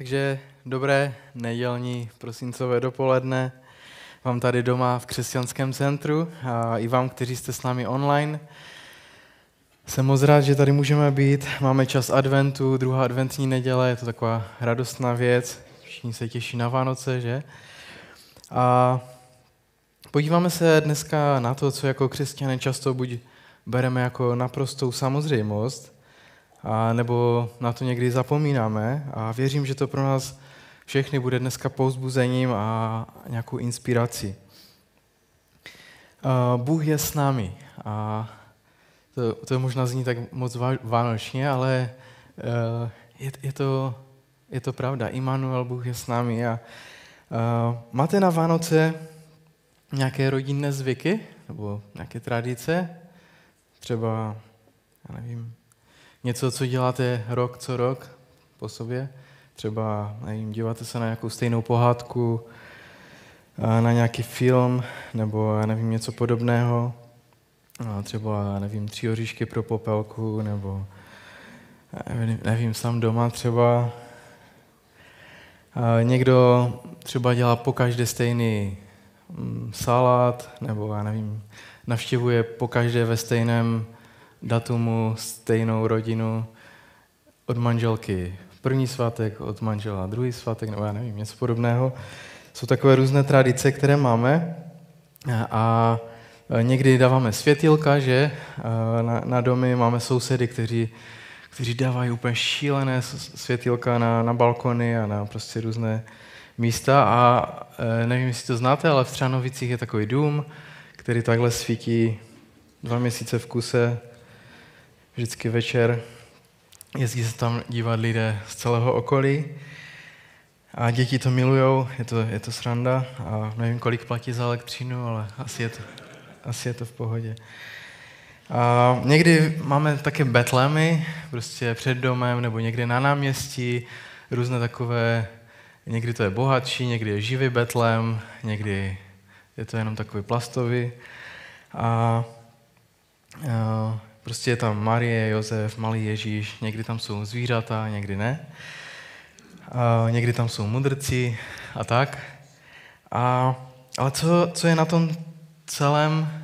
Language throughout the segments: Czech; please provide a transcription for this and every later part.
Takže dobré nedělní prosincové dopoledne vám tady doma v křesťanském centru a i vám, kteří jste s námi online. Jsem moc rád, že tady můžeme být. Máme čas adventu, druhá adventní neděle, je to taková radostná věc. Všichni se těší na Vánoce, že? A podíváme se dneska na to, co jako křesťané často buď bereme jako naprostou samozřejmost, a nebo na to někdy zapomínáme a věřím, že to pro nás všechny bude dneska pouzbuzením a nějakou inspirací. Bůh je s námi a to, to možná zní tak moc vánočně, ale e, je, je, to, je to pravda. Immanuel, Bůh je s námi. A, a máte na Vánoce nějaké rodinné zvyky nebo nějaké tradice? Třeba, já nevím, něco, co děláte rok co rok po sobě. Třeba, nevím, díváte se na nějakou stejnou pohádku, na nějaký film, nebo já nevím, něco podobného. Třeba, nevím, tři oříšky pro popelku, nebo nevím, nevím sám doma třeba. Někdo třeba dělá po každé stejný mm, salát, nebo já nevím, navštěvuje po každé ve stejném datumu stejnou rodinu od manželky. První svátek od manžela, druhý svátek, nebo já nevím, něco podobného. Jsou takové různé tradice, které máme a někdy dáváme světilka, že na, na domy máme sousedy, kteří, kteří dávají úplně šílené světilka na, na balkony a na prostě různé místa a e, nevím, jestli to znáte, ale v Třanovicích je takový dům, který takhle svítí dva měsíce v kuse vždycky večer. Jezdí se tam dívat lidé z celého okolí a děti to milujou, je to, je to sranda a nevím, kolik platí za elektřinu, ale asi je to, asi je to v pohodě. A někdy máme také betlémy, prostě před domem nebo někde na náměstí, různé takové, někdy to je bohatší, někdy je živý betlém, někdy je to jenom takový plastový. A, a Prostě je tam Marie, Josef, malý Ježíš, někdy tam jsou zvířata, někdy ne. A někdy tam jsou mudrci a tak. A, ale co, co je na tom celém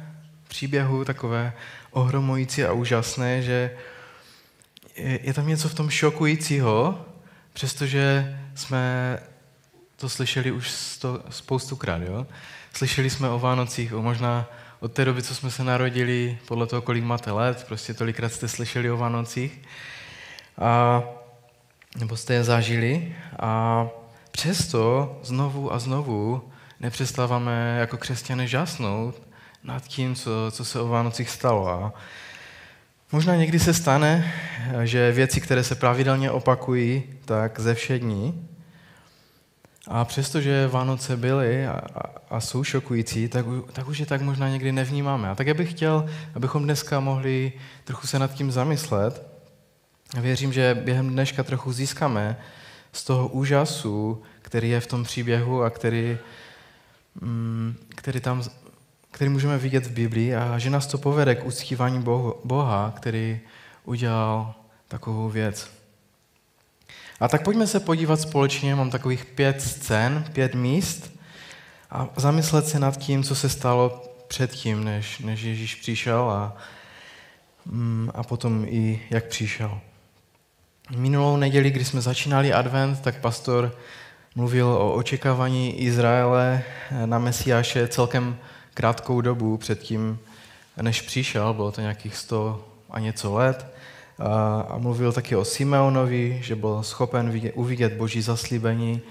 příběhu takové ohromující a úžasné, že je, je tam něco v tom šokujícího, přestože jsme to slyšeli už sto, spoustukrát. Jo? Slyšeli jsme o Vánocích, o možná od té doby, co jsme se narodili, podle toho, kolik máte let, prostě tolikrát jste slyšeli o Vánocích, a, nebo jste je zažili. A přesto znovu a znovu nepřestáváme jako křesťané žasnout nad tím, co, co se o Vánocích stalo. A možná někdy se stane, že věci, které se pravidelně opakují, tak ze všední, a přestože Vánoce byly a, a, jsou šokující, tak, tak už je tak možná někdy nevnímáme. A tak bych chtěl, abychom dneska mohli trochu se nad tím zamyslet. Věřím, že během dneška trochu získáme z toho úžasu, který je v tom příběhu a který, mm, který, tam, který můžeme vidět v Biblii a že nás to povede k uctívání Boha, který udělal takovou věc. A tak pojďme se podívat společně, mám takových pět scén, pět míst a zamyslet se nad tím, co se stalo předtím, než, než Ježíš přišel a, mm, a potom i jak přišel. Minulou neděli, kdy jsme začínali advent, tak pastor mluvil o očekávání Izraele na Mesiáše celkem krátkou dobu předtím, než přišel, bylo to nějakých sto a něco let a mluvil taky o Simeonovi, že byl schopen uvidět boží zaslíbení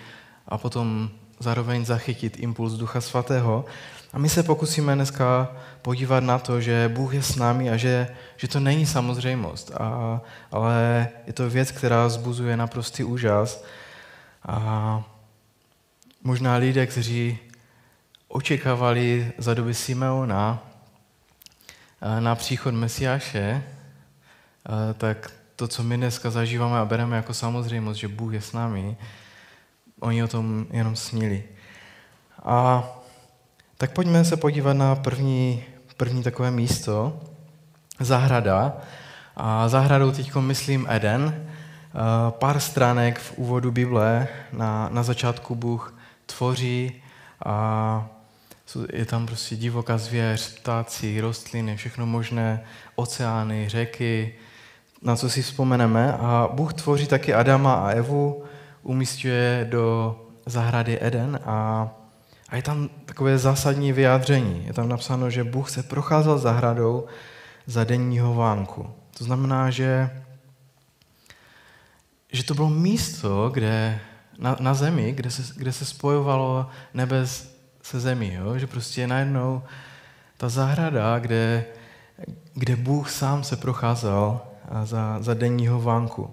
a potom zároveň zachytit impuls Ducha Svatého. A my se pokusíme dneska podívat na to, že Bůh je s námi a že, že to není samozřejmost, a, ale je to věc, která zbuzuje naprostý úžas. A možná lidé, kteří očekávali za doby Simeona na příchod Mesiáše, tak to, co my dneska zažíváme a bereme jako samozřejmost, že Bůh je s námi, oni o tom jenom snili. A tak pojďme se podívat na první, první takové místo, zahrada. A zahradou teď myslím Eden. pár stránek v úvodu Bible. Na, na začátku Bůh tvoří a je tam prostě divoká zvěř, ptáci, rostliny, všechno možné, oceány, řeky, na co si vzpomeneme. A Bůh tvoří taky Adama a Evu, umístuje do zahrady Eden a, a je tam takové zásadní vyjádření. Je tam napsáno, že Bůh se procházel zahradou za denního vánku. To znamená, že, že to bylo místo, kde na, na zemi, kde se, kde se spojovalo nebe se zemí. Jo? Že prostě najednou ta zahrada, kde, kde Bůh sám se procházel za, za denního vánku.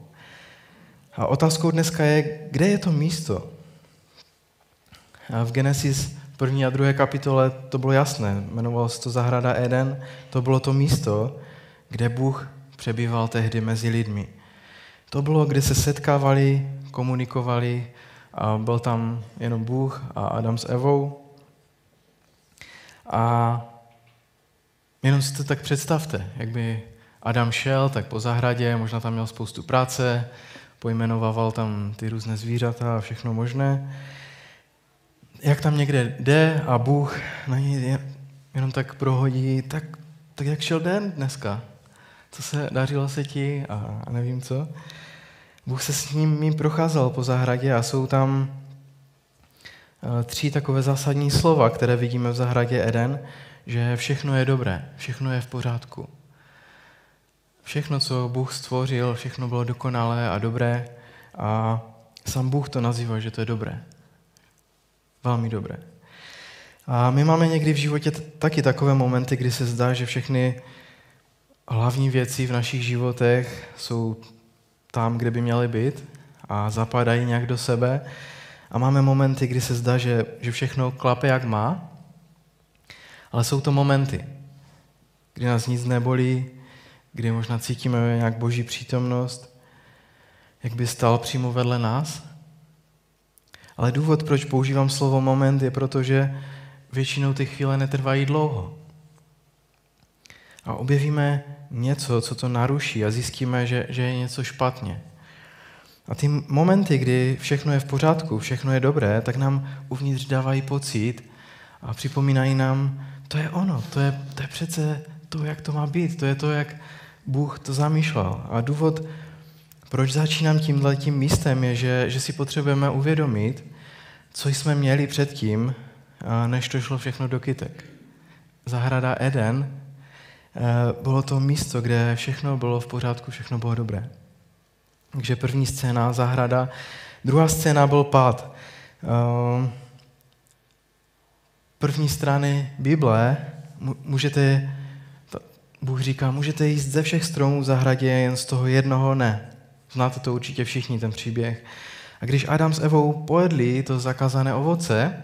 A otázkou dneska je, kde je to místo? A v Genesis první a druhé kapitole to bylo jasné. Jmenovalo se to zahrada Eden. To bylo to místo, kde Bůh přebýval tehdy mezi lidmi. To bylo, kde se setkávali, komunikovali a byl tam jenom Bůh a Adam s Evou. A jenom si to tak představte, jak by Adam šel tak po zahradě, možná tam měl spoustu práce, pojmenovával tam ty různé zvířata a všechno možné. Jak tam někde jde a Bůh na něj jenom tak prohodí, tak, tak jak šel den dneska? Co se, dařilo se ti a, nevím co. Bůh se s ním mým procházel po zahradě a jsou tam eh, tři takové zásadní slova, které vidíme v zahradě Eden, že všechno je dobré, všechno je v pořádku. Všechno, co Bůh stvořil, všechno bylo dokonalé a dobré a sám Bůh to nazývá, že to je dobré. Velmi dobré. A my máme někdy v životě taky takové momenty, kdy se zdá, že všechny hlavní věci v našich životech jsou tam, kde by měly být a zapadají nějak do sebe. A máme momenty, kdy se zdá, že, že všechno klape, jak má, ale jsou to momenty, kdy nás nic nebolí, kdy možná cítíme nějak boží přítomnost, jak by stál přímo vedle nás. Ale důvod, proč používám slovo moment, je proto, že většinou ty chvíle netrvají dlouho. A objevíme něco, co to naruší a zjistíme, že, že je něco špatně. A ty momenty, kdy všechno je v pořádku, všechno je dobré, tak nám uvnitř dávají pocit a připomínají nám, to je ono, to je, to je přece to, jak to má být, to je to, jak Bůh to zamýšlel. A důvod, proč začínám tímhle tím místem, je, že, že si potřebujeme uvědomit, co jsme měli předtím, než to šlo všechno do kytek. Zahrada Eden Eh, bylo to místo, kde všechno bylo v pořádku, všechno bylo dobré. Takže první scéna, zahrada. Druhá scéna byl pád. Eh, první strany Bible můžete, Bůh říká, můžete jíst ze všech stromů v zahradě, jen z toho jednoho ne. Znáte to určitě všichni, ten příběh. A když Adam s Evou pojedli to zakázané ovoce,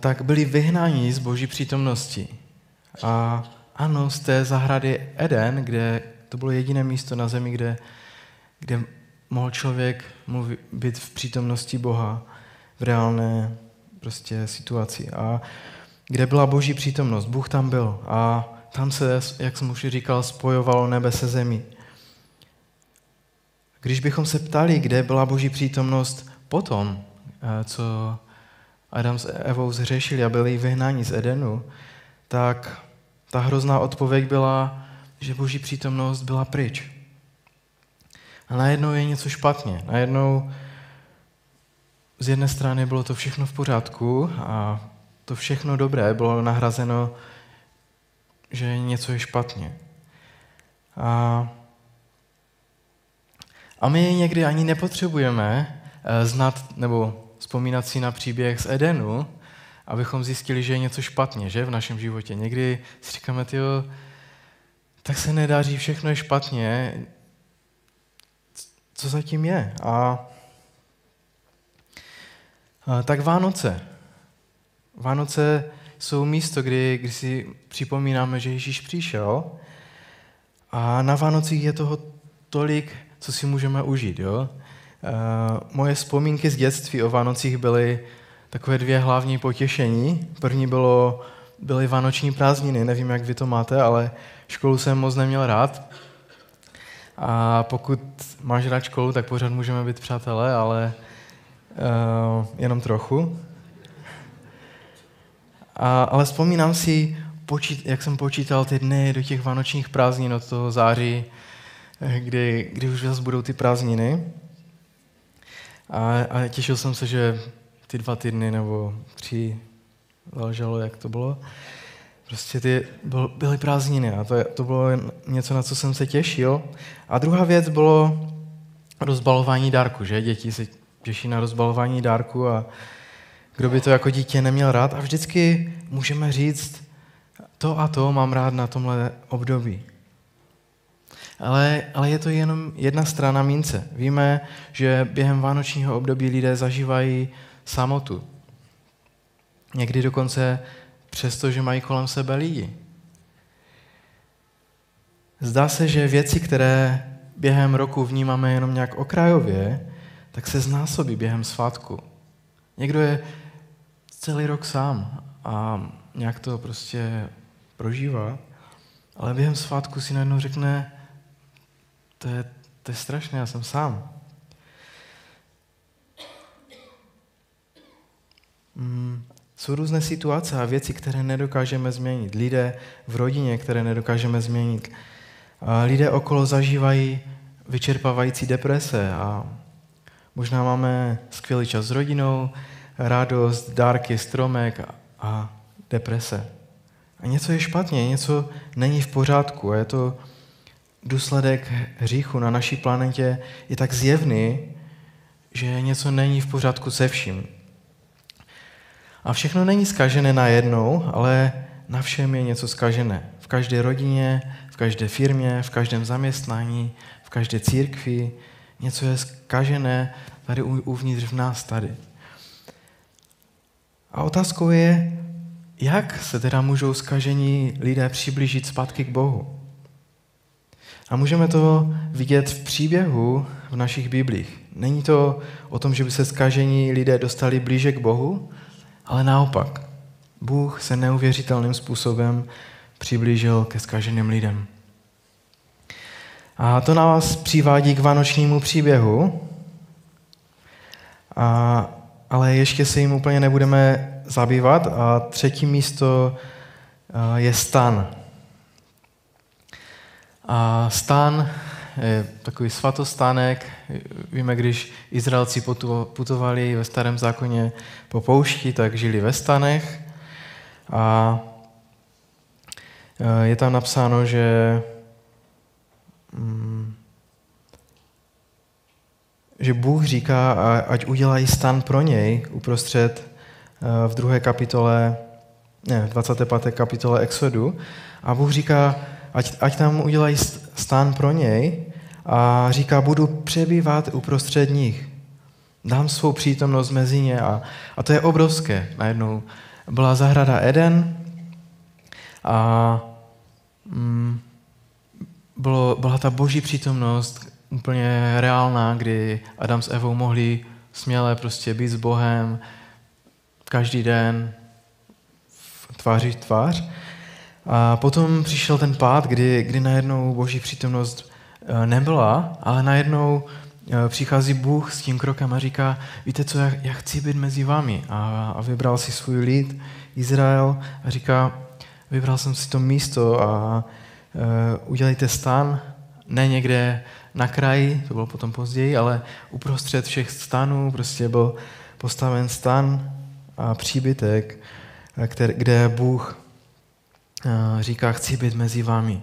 tak byli vyhnáni z boží přítomnosti. A ano, z té zahrady Eden, kde to bylo jediné místo na zemi, kde, kde mohl člověk mluvit, být v přítomnosti Boha v reálné prostě situaci. A kde byla boží přítomnost, Bůh tam byl a tam se, jak jsem už říkal, spojovalo nebe se zemí. Když bychom se ptali, kde byla boží přítomnost potom, eh, co Adam s Evou zřešili a byli vyhnáni z Edenu, tak ta hrozná odpověď byla, že boží přítomnost byla pryč. A najednou je něco špatně. Najednou z jedné strany bylo to všechno v pořádku a to všechno dobré bylo nahrazeno, že něco je špatně. A, a my někdy ani nepotřebujeme eh, znát nebo vzpomínat si na příběh z Edenu, abychom zjistili, že je něco špatně, že v našem životě. Někdy si říkáme, tyjo, tak se nedaří, všechno je špatně. Co zatím je? A, a tak Vánoce. Vánoce jsou místo, kdy, kdy si připomínáme, že Ježíš přišel a na Vánocích je toho tolik, co si můžeme užít. Jo? moje vzpomínky z dětství o Vánocích byly takové dvě hlavní potěšení. První bylo, byly vánoční prázdniny, nevím, jak vy to máte, ale školu jsem moc neměl rád. A pokud máš rád školu, tak pořád můžeme být přátelé, ale uh, jenom trochu. A, ale vzpomínám si, počít, jak jsem počítal ty dny do těch vánočních prázdnin od toho září, eh, kdy, kdy už zase budou ty prázdniny. A, a těšil jsem se, že ty dva týdny nebo tři, záleželo, jak to bylo, prostě ty byly prázdniny a to, to bylo něco, na co jsem se těšil. A druhá věc bylo rozbalování dárku, že? Děti se těší na rozbalování dárku a kdo by to jako dítě neměl rád. A vždycky můžeme říct, to a to mám rád na tomhle období. Ale, ale je to jenom jedna strana mince. Víme, že během vánočního období lidé zažívají samotu. Někdy dokonce přesto, že mají kolem sebe lidi. Zdá se, že věci, které během roku vnímáme jenom nějak okrajově, tak se znásobí během svátku. Někdo je celý rok sám a nějak to prostě prožívá, ale během svátku si najednou řekne, to je, to je strašné, já jsem sám. Mm, jsou různé situace a věci, které nedokážeme změnit. Lidé v rodině, které nedokážeme změnit. A lidé okolo zažívají vyčerpávající deprese a možná máme skvělý čas s rodinou, radost, dárky, stromek a deprese. A něco je špatně, něco není v pořádku a je to důsledek hříchu na naší planetě je tak zjevný, že něco není v pořádku se vším. A všechno není skažené najednou, ale na všem je něco skažené. V každé rodině, v každé firmě, v každém zaměstnání, v každé církvi. Něco je skažené tady uvnitř v nás tady. A otázkou je, jak se teda můžou skažení lidé přiblížit zpátky k Bohu? A můžeme to vidět v příběhu v našich Biblích. Není to o tom, že by se skažení lidé dostali blíže k Bohu, ale naopak. Bůh se neuvěřitelným způsobem přiblížil ke skaženým lidem. A to nás přivádí k vánočnímu příběhu, a, ale ještě se jim úplně nebudeme zabývat. A třetí místo je stan. A stan je takový svatostánek. Víme, když Izraelci putovali ve starém zákoně po poušti, tak žili ve stanech. A je tam napsáno, že mm, že Bůh říká, ať udělají stan pro něj uprostřed v druhé kapitole, ne, v 25. kapitole Exodu. A Bůh říká, ať, ať tam udělají stán pro něj a říká, budu přebývat uprostřed nich. Dám svou přítomnost mezi ně a, a to je obrovské. Najednou byla zahrada Eden a mm, bylo, byla ta boží přítomnost úplně reálná, kdy Adam s Evou mohli směle prostě být s Bohem každý den tváří v tvář. A potom přišel ten pád, kdy, kdy najednou boží přítomnost eh, nebyla, ale najednou eh, přichází Bůh s tím krokem a říká, víte co, já, já chci být mezi vámi. A, a vybral si svůj lid, Izrael, a říká, vybral jsem si to místo a uh, udělejte stan, ne někde na kraji, to bylo potom později, ale uprostřed všech stanů prostě byl postaven stan a příbytek, který, kde Bůh říká, chci být mezi vámi.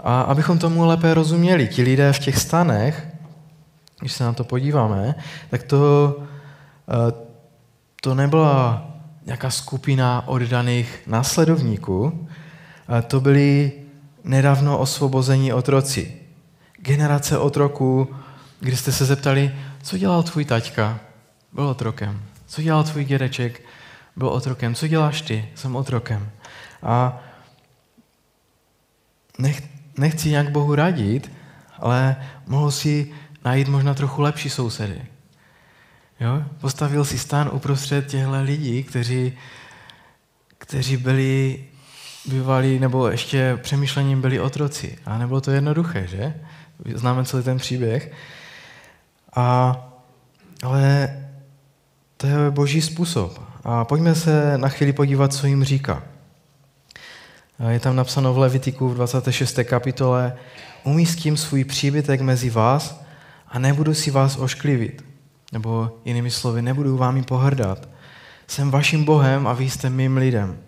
A abychom tomu lépe rozuměli, ti lidé v těch stanech, když se na to podíváme, tak to, to nebyla nějaká skupina oddaných následovníků, to byli nedávno osvobození otroci. Generace otroků, kdy jste se zeptali, co dělal tvůj taťka? Byl otrokem. Co dělal tvůj dědeček? byl otrokem. Co děláš ty? Jsem otrokem. A nech, nechci nějak Bohu radit, ale mohl si najít možná trochu lepší sousedy. Jo? Postavil si stan uprostřed těchto lidí, kteří, kteří byli bývali, nebo ještě přemýšlením byli otroci. A nebylo to jednoduché, že? Známe celý ten příběh. A, ale to je boží způsob. A pojďme se na chvíli podívat, co jim říká. Je tam napsáno v Levitiku v 26. kapitole umístím svůj příbytek mezi vás a nebudu si vás ošklivit. Nebo jinými slovy, nebudu vámi pohrdat. Jsem vaším Bohem a vy jste mým lidem.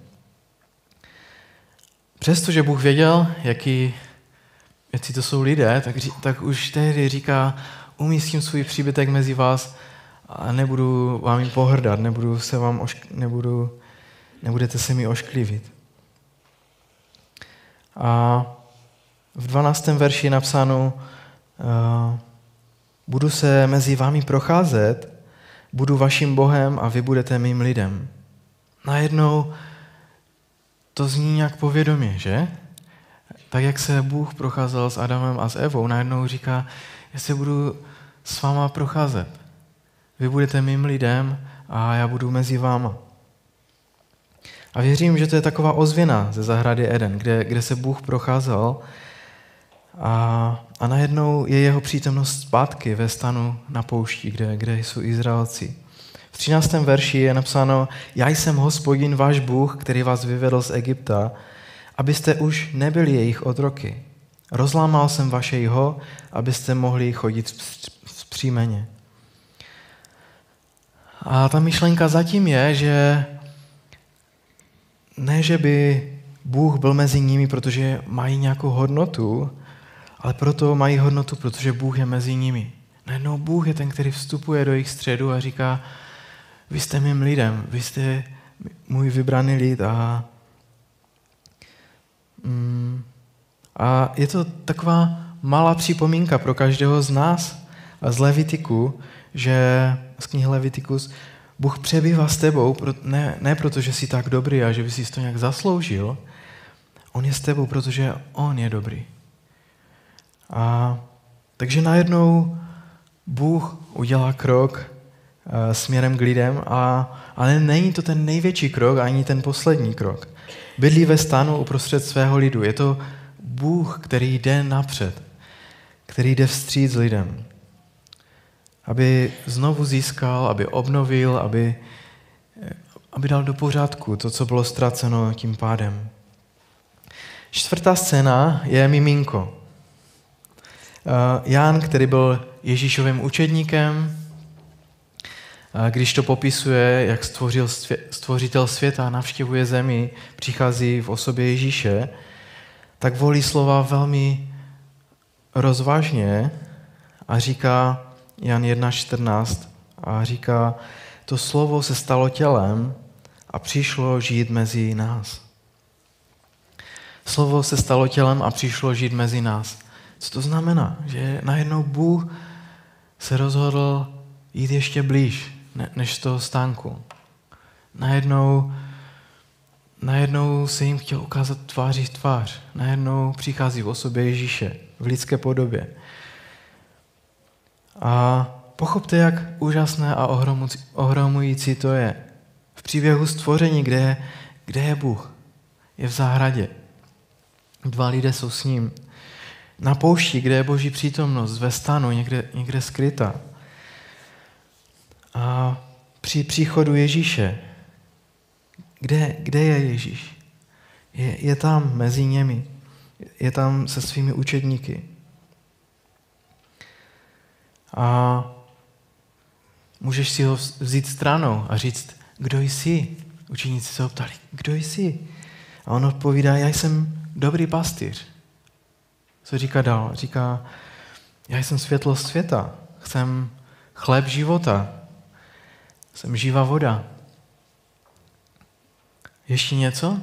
Přestože Bůh věděl, jaký, jaký to jsou lidé, tak, tak už tehdy říká, umístím svůj příbytek mezi vás a nebudu vám jim pohrdat, nebudu se vám ošk- nebudu, nebudete se mi ošklivit. A v 12. verši je napsáno, uh, budu se mezi vámi procházet, budu vaším Bohem a vy budete mým lidem. Najednou to zní nějak povědomě, že? Tak jak se Bůh procházel s Adamem a s Evou, najednou říká, já se budu s váma procházet. Vy budete mým lidem a já budu mezi váma. A věřím, že to je taková ozvěna ze zahrady Eden, kde, kde se Bůh procházel a, a najednou je jeho přítomnost zpátky ve stanu na poušti, kde, kde jsou Izraelci. V 13. verši je napsáno, já jsem hospodin váš Bůh, který vás vyvedl z Egypta, abyste už nebyli jejich otroky. Rozlámal jsem vaše jeho, abyste mohli chodit vzpřímeně. A ta myšlenka zatím je, že ne, že by Bůh byl mezi nimi, protože mají nějakou hodnotu, ale proto mají hodnotu, protože Bůh je mezi nimi. Najednou Bůh je ten, který vstupuje do jejich středu a říká, vy jste mým lidem, vy jste můj vybraný lid a, mm, a je to taková malá připomínka pro každého z nás z Levitiku, že z knihy Levitikus, Bůh přebývá s tebou, ne, ne proto, že jsi tak dobrý a že by si to nějak zasloužil, On je s tebou, protože On je dobrý. A takže najednou Bůh udělá krok směrem k lidem, a, ale není to ten největší krok, ani ten poslední krok. Bydlí ve stanu uprostřed svého lidu. Je to Bůh, který jde napřed, který jde vstříc lidem. Aby znovu získal, aby obnovil, aby, eh, aby dal do pořádku to, co bylo ztraceno tím pádem. Čtvrtá scéna je miminko. Eh, Jan, který byl Ježíšovým učedníkem, eh, když to popisuje, jak stvořil stvořitel světa, navštěvuje zemi, přichází v osobě Ježíše, tak volí slova velmi rozvážně a říká Jan 1.14 a říká, to slovo se stalo tělem a přišlo žít mezi nás. Slovo se stalo tělem a přišlo žít mezi nás. Co to znamená? Že najednou Bůh se rozhodl jít ještě blíž než z toho stánku. Najednou, najednou se jim chtěl ukázat tváří v tvář. Najednou přichází v osobě Ježíše v lidské podobě. A pochopte, jak úžasné a ohromující to je. V příběhu stvoření, kde je, kde je Bůh, je v zahradě. Dva lidé jsou s ním na poušti, kde je Boží přítomnost, ve stanu, někde, někde skryta. A při příchodu Ježíše, kde, kde je Ježíš? Je, je tam mezi němi. Je tam se svými učedníky. A můžeš si ho vzít stranou a říct, kdo jsi? Učeníci se ho ptali, kdo jsi? A on odpovídá, já jsem dobrý pastýř. Co říká dál? Říká, já jsem světlo světa, jsem chléb života, jsem živá voda. Ještě něco?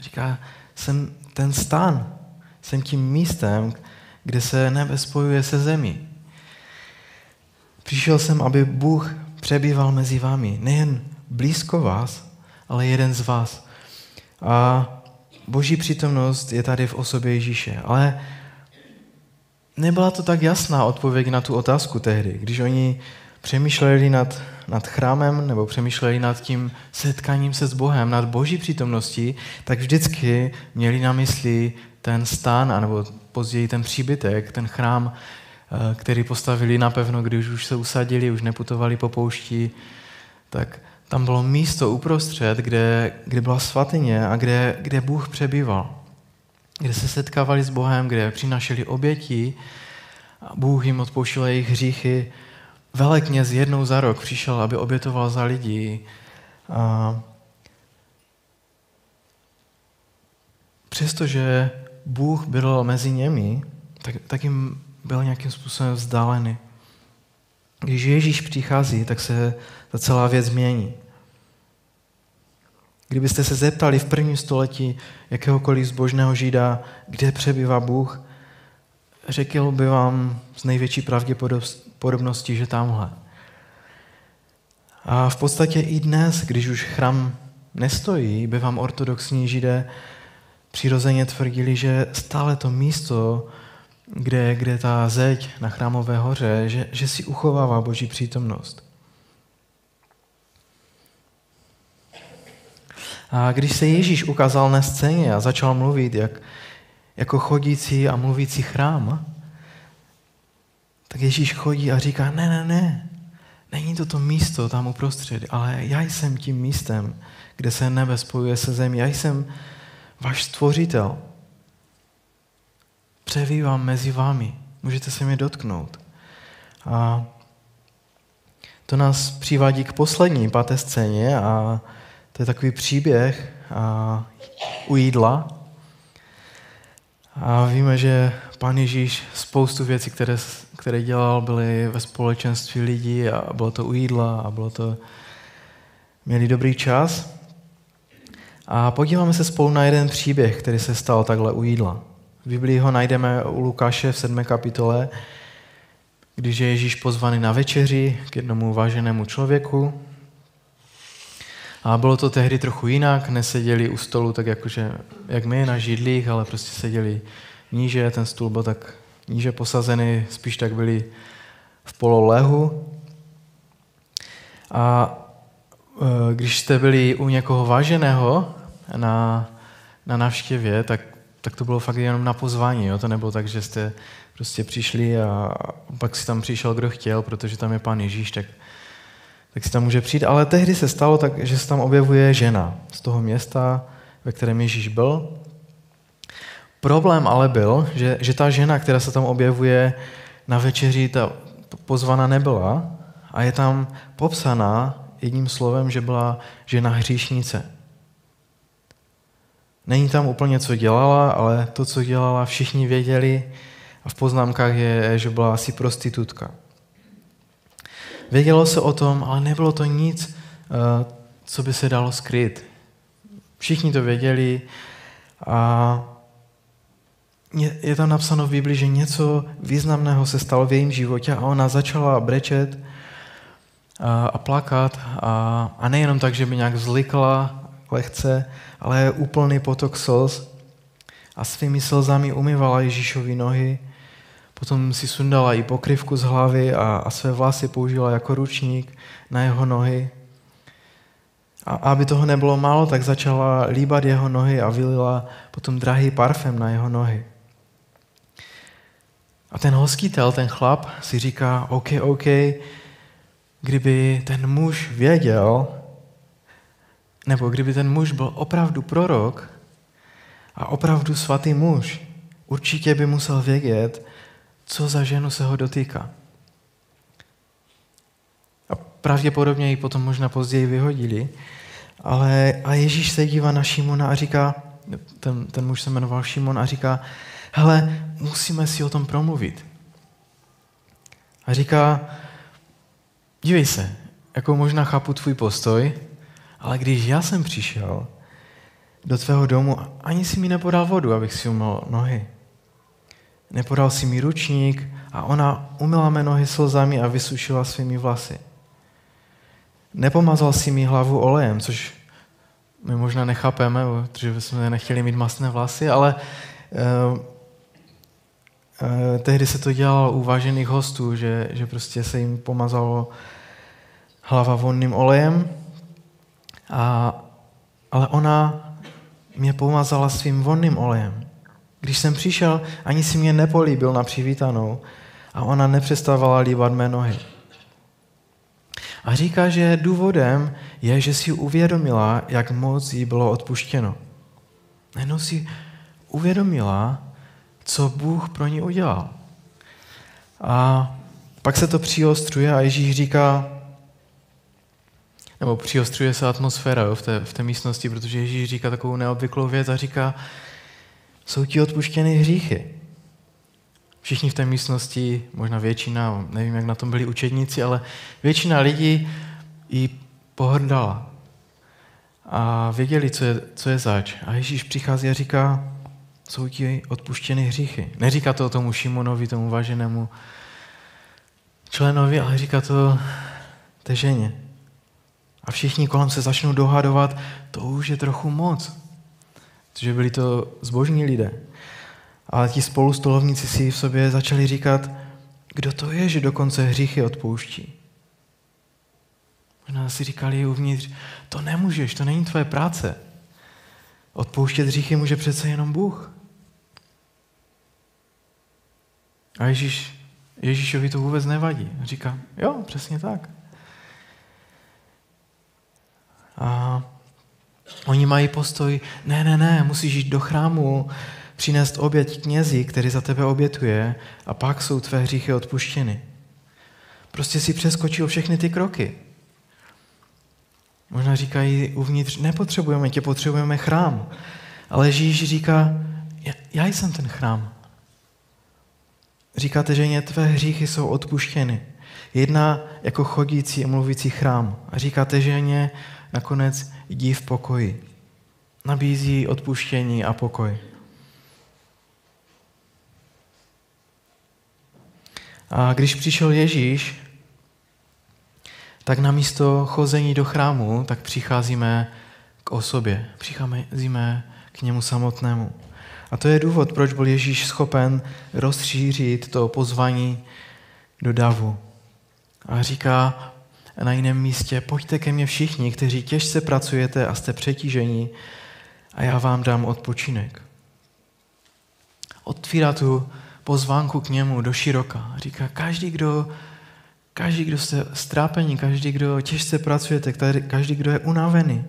Říká, jsem ten stan, jsem tím místem, kde se nebe spojuje se zemí. Přišel jsem, aby Bůh přebýval mezi vámi, nejen blízko vás, ale jeden z vás. A boží přítomnost je tady v osobě Ježíše. Ale nebyla to tak jasná odpověď na tu otázku tehdy, když oni přemýšleli nad nad chrámem nebo přemýšleli nad tím setkáním se s Bohem, nad boží přítomností, tak vždycky měli na mysli ten stan, anebo později ten příbytek, ten chrám, eh, který postavili napevno, když už se usadili, už neputovali po poušti, tak tam bylo místo uprostřed, kde, kde byla svatyně a kde, kde Bůh přebýval. Kde se setkávali s Bohem, kde přinašeli oběti a Bůh jim odpouštěl jejich hříchy. Velekněz jednou za rok přišel, aby obětoval za lidi. A přestože Bůh byl mezi nimi, tak, tak jim byl nějakým způsobem vzdálený. Když Ježíš přichází, tak se ta celá věc změní. Kdybyste se zeptali v prvním století jakéhokoliv zbožného žida, kde přebývá Bůh, řekl by vám z největší pravděpodobností, že tamhle. A v podstatě i dnes, když už chrám nestojí, by vám ortodoxní židé přirozeně tvrdili, že stále to místo, kde, kde ta zeď na chrámové hoře, že, že si uchovává Boží přítomnost. A když se Ježíš ukázal na scéně a začal mluvit jak, jako chodící a mluvící chrám, tak Ježíš chodí a říká, ne, ne, ne, není to to místo tam uprostřed, ale já jsem tím místem, kde se nebe spojuje se zemí. Já jsem váš stvořitel. Převívám mezi vámi. Můžete se mě dotknout. A to nás přivádí k poslední páté scéně a to je takový příběh a, u jídla. A víme, že Pán Ježíš spoustu věcí, které, které dělal, byly ve společenství lidí a bylo to u jídla a bylo to... Měli dobrý čas. A podíváme se spolu na jeden příběh, který se stal takhle u jídla. V Biblii ho najdeme u Lukáše v 7. kapitole, když je Ježíš pozvaný na večeři k jednomu váženému člověku, a bylo to tehdy trochu jinak, neseděli u stolu tak jakože, jak my na židlích, ale prostě seděli níže, ten stůl byl tak níže posazený, spíš tak byli v pololehu. A e, když jste byli u někoho váženého na, na návštěvě, tak, tak to bylo fakt jenom na pozvání. Jo? To nebylo tak, že jste prostě přišli a pak si tam přišel, kdo chtěl, protože tam je pán Ježíš, tak tak si tam může přijít. Ale tehdy se stalo tak, že se tam objevuje žena z toho města, ve kterém Ježíš byl. Problém ale byl, že, že ta žena, která se tam objevuje na večeři, ta pozvaná nebyla a je tam popsaná jedním slovem, že byla žena hříšnice. Není tam úplně, co dělala, ale to, co dělala, všichni věděli a v poznámkách je, že byla asi prostitutka. Vědělo se o tom, ale nebylo to nic, eh, co by se dalo skryt. Všichni to věděli a je tam napsáno v Biblii, že něco významného se stalo v jejím životě a ona začala brečet a, a plakat a, a nejenom tak, že by nějak vzlikla lehce, ale úplný potok slz a svými slzami umývala Ježíšovi nohy Potom si sundala i pokryvku z hlavy a, a své vlasy použila jako ručník na jeho nohy. A aby toho nebylo málo, tak začala líbat jeho nohy a vylila potom drahý parfém na jeho nohy. A ten hostitel, ten chlap, si říká, OK, OK, kdyby ten muž věděl, nebo kdyby ten muž byl opravdu prorok a opravdu svatý muž, určitě by musel vědět, co za ženu se ho dotýká. A pravděpodobně ji potom možná později vyhodili. Ale a Ježíš se dívá na Šimona a říká, ten, ten muž se jmenoval Šimon a říká, hele, musíme si o tom promluvit. A říká, dívej se, jako možná chápu tvůj postoj, ale když já jsem přišel do tvého domu, ani si mi nepodal vodu, abych si umyl nohy. Nepodal si mi ručník a ona umila mé nohy slzami a vysušila svými vlasy. Nepomazal si mi hlavu olejem, což my možná nechápeme, protože jsme nechtěli mít masné vlasy, ale uh, uh, tehdy se to dělalo u vážených hostů, že, že prostě se jim pomazalo hlava vonným olejem, a, ale ona mě pomazala svým vonným olejem. Když jsem přišel, ani si mě nepolíbil na přivítanou a ona nepřestávala líbat mé nohy. A říká, že důvodem je, že si uvědomila, jak moc jí bylo odpuštěno. Jenom si uvědomila, co Bůh pro ní udělal. A pak se to přiostřuje a Ježíš říká, nebo přiostřuje se atmosféra jo, v, té, v té místnosti, protože Ježíš říká takovou neobvyklou věc a říká, jsou ti odpuštěny hříchy. Všichni v té místnosti, možná většina, nevím, jak na tom byli učedníci, ale většina lidí ji pohrdala. A věděli, co je, co je zač. A Ježíš přichází a říká, jsou ti odpuštěny hříchy. Neříká to tomu Šimonovi, tomu váženému členovi, ale říká to té ženě. A všichni kolem se začnou dohadovat, to už je trochu moc. Protože byli to zbožní lidé. Ale ti spolustolovníci si v sobě začali říkat, kdo to je, že dokonce hříchy odpouští. Možná si říkali uvnitř, to nemůžeš, to není tvoje práce. Odpouštět hříchy může přece jenom Bůh. A Ježíš, Ježíšovi to vůbec nevadí. Říká, jo, přesně tak. A oni mají postoj, ne, ne, ne, musíš jít do chrámu, přinést oběť knězi, který za tebe obětuje a pak jsou tvé hříchy odpuštěny. Prostě si přeskočil všechny ty kroky. Možná říkají uvnitř, nepotřebujeme tě, potřebujeme chrám. Ale Ježíš říká, já jsem ten chrám. Říkáte, že ně tvé hříchy jsou odpuštěny. Jedna jako chodící a mluvící chrám. A říkáte, že ně nakonec jdi v pokoji. Nabízí odpuštění a pokoj. A když přišel Ježíš, tak na místo chození do chrámu, tak přicházíme k osobě, přicházíme k němu samotnému. A to je důvod, proč byl Ježíš schopen rozšířit to pozvání do davu. A říká na jiném místě, pojďte ke mně všichni, kteří těžce pracujete a jste přetížení a já vám dám odpočinek. Otvírá tu pozvánku k němu do široka. Říká, každý, kdo, každý, kdo jste strápení, každý, kdo těžce pracujete, každý, kdo je unavený,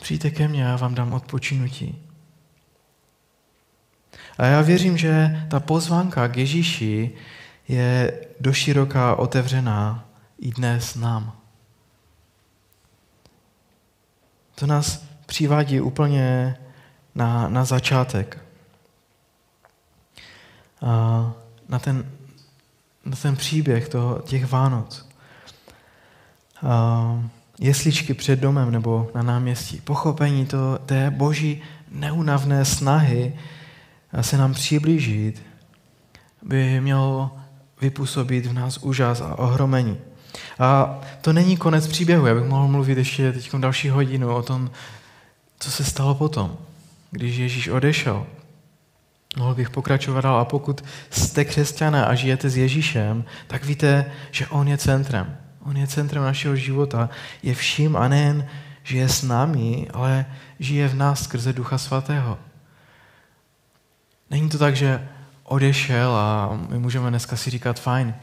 přijďte ke mně a já vám dám odpočinutí. A já věřím, že ta pozvánka k Ježíši je doširoka otevřená i dnes nám. To nás přivádí úplně na, na začátek. A na, ten, na ten příběh toho, těch Vánoc. A jesličky před domem nebo na náměstí. Pochopení to, té boží neunavné snahy se nám přiblížit, by mělo vypůsobit v nás úžas a ohromení. A to není konec příběhu. Já bych mohl mluvit ještě teď další hodinu o tom, co se stalo potom, když Ježíš odešel. Mohl bych pokračovat dál. A pokud jste křesťané a žijete s Ježíšem, tak víte, že On je centrem. On je centrem našeho života. Je vším a nejen žije s námi, ale žije v nás skrze Ducha Svatého. Není to tak, že odešel a my můžeme dneska si říkat fajn.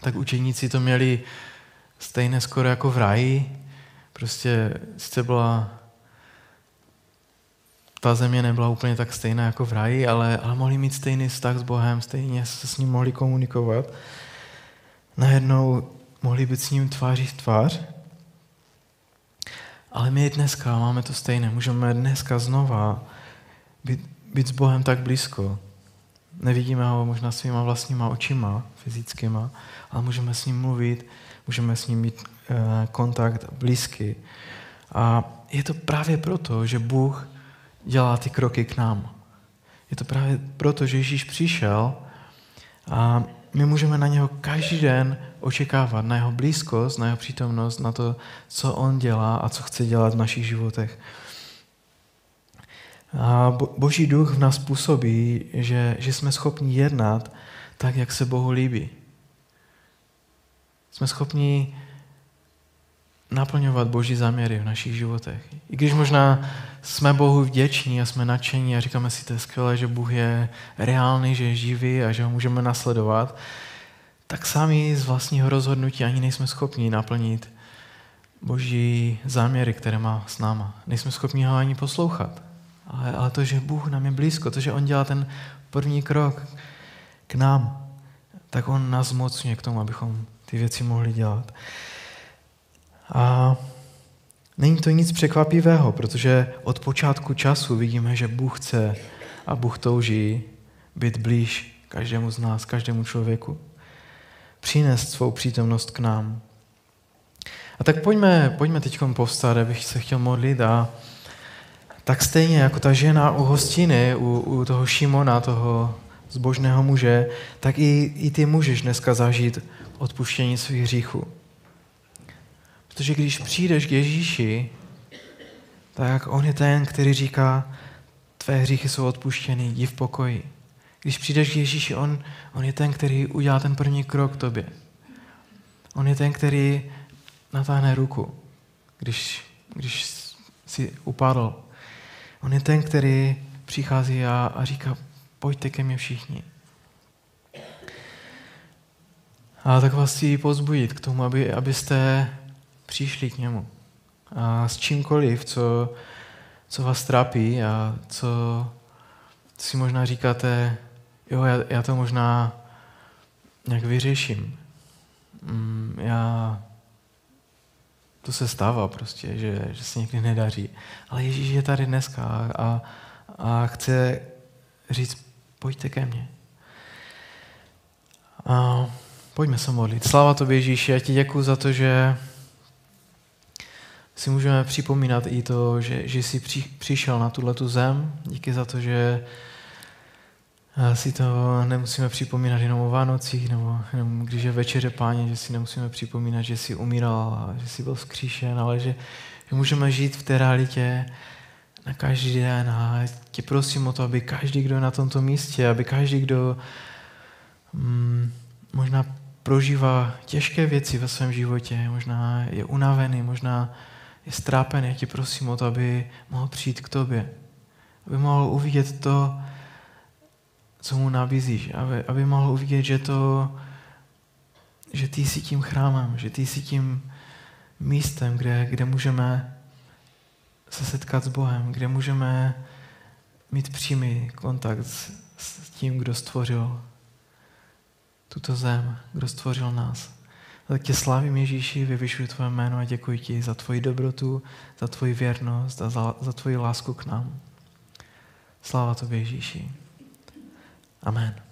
Tak učeníci to měli stejné skoro jako v ráji. Prostě sice byla ta země nebyla úplně tak stejná jako v ráji, ale, ale mohli mít stejný vztah s Bohem, stejně se s ním mohli komunikovat. Najednou mohli být s ním tváří v tvář. Ale my dneska máme to stejné. Můžeme dneska znova být být s Bohem tak blízko. Nevidíme ho možná svýma vlastníma očima, fyzickýma, ale můžeme s ním mluvit, můžeme s ním mít e, kontakt blízký. A je to právě proto, že Bůh dělá ty kroky k nám. Je to právě proto, že Ježíš přišel a my můžeme na něho každý den očekávat, na jeho blízkost, na jeho přítomnost, na to, co on dělá a co chce dělat v našich životech. A Boží duch v nás působí, že, že jsme schopni jednat tak, jak se Bohu líbí. jsme schopni naplňovat Boží záměry v našich životech. I když možná jsme Bohu vděční a jsme nadšení a říkáme si, to je skvělé, že Bůh je reálný, že je živý a že ho můžeme nasledovat, tak sami z vlastního rozhodnutí ani nejsme schopni naplnit Boží záměry, které má s náma. Nejsme schopni ho ani poslouchat. Ale, ale to, že Bůh nám je blízko, to, že On dělá ten první krok k nám, tak On nás zmocňuje k tomu, abychom ty věci mohli dělat. A není to nic překvapivého, protože od počátku času vidíme, že Bůh chce a Bůh touží být blíž každému z nás, každému člověku. Přinést svou přítomnost k nám. A tak pojďme, pojďme teď povstat, abych se chtěl modlit a tak stejně jako ta žena u hostiny, u, u toho Šimona, toho zbožného muže, tak i, i ty můžeš dneska zažít odpuštění svých hříchů. Protože když přijdeš k Ježíši, tak on je ten, který říká, tvé hříchy jsou odpuštěny, jdi v pokoji. Když přijdeš k Ježíši, on, on je ten, který udělá ten první krok k tobě. On je ten, který natáhne ruku, když, když si upadl. On je ten, který přichází a, a říká, pojďte ke mně všichni. A tak vás chci pozbudit k tomu, aby, abyste přišli k němu. A s čímkoliv, co, co vás trápí a co si možná říkáte, jo, já, já to možná nějak vyřeším. Mm, já, to se stává prostě, že, že se někdy nedaří. Ale Ježíš je tady dneska a, a, chce říct, pojďte ke mně. A pojďme se modlit. Sláva tobě Ježíši, já ti děkuji za to, že si můžeme připomínat i to, že, že jsi při, přišel na tuhle tu zem. Díky za to, že eh, si to nemusíme připomínat jenom o Vánocích, nebo jenom když je večeře páně, že si nemusíme připomínat, že jsi umíral a že jsi byl vzkříšen, ale že, že můžeme žít v té realitě na každý den a tě prosím o to, aby každý, kdo je na tomto místě, aby každý, kdo mm, možná prožívá těžké věci ve svém životě, možná je unavený, možná je strápený, já tě prosím o to, aby mohl přijít k tobě. Aby mohl uvidět to, co mu nabízíš. Aby, aby mohl uvidět, že to, že ty jsi tím chrámem, že ty jsi tím místem, kde, kde můžeme se setkat s Bohem, kde můžeme mít přímý kontakt s, s tím, kdo stvořil tuto zem, kdo stvořil nás. Tak tě slávím Ježíši, vyvyšuji tvoje jméno a děkuji ti za tvoji dobrotu, za tvoji věrnost a za, za tvoji lásku k nám. Sláva tobě Ježíši. Amen.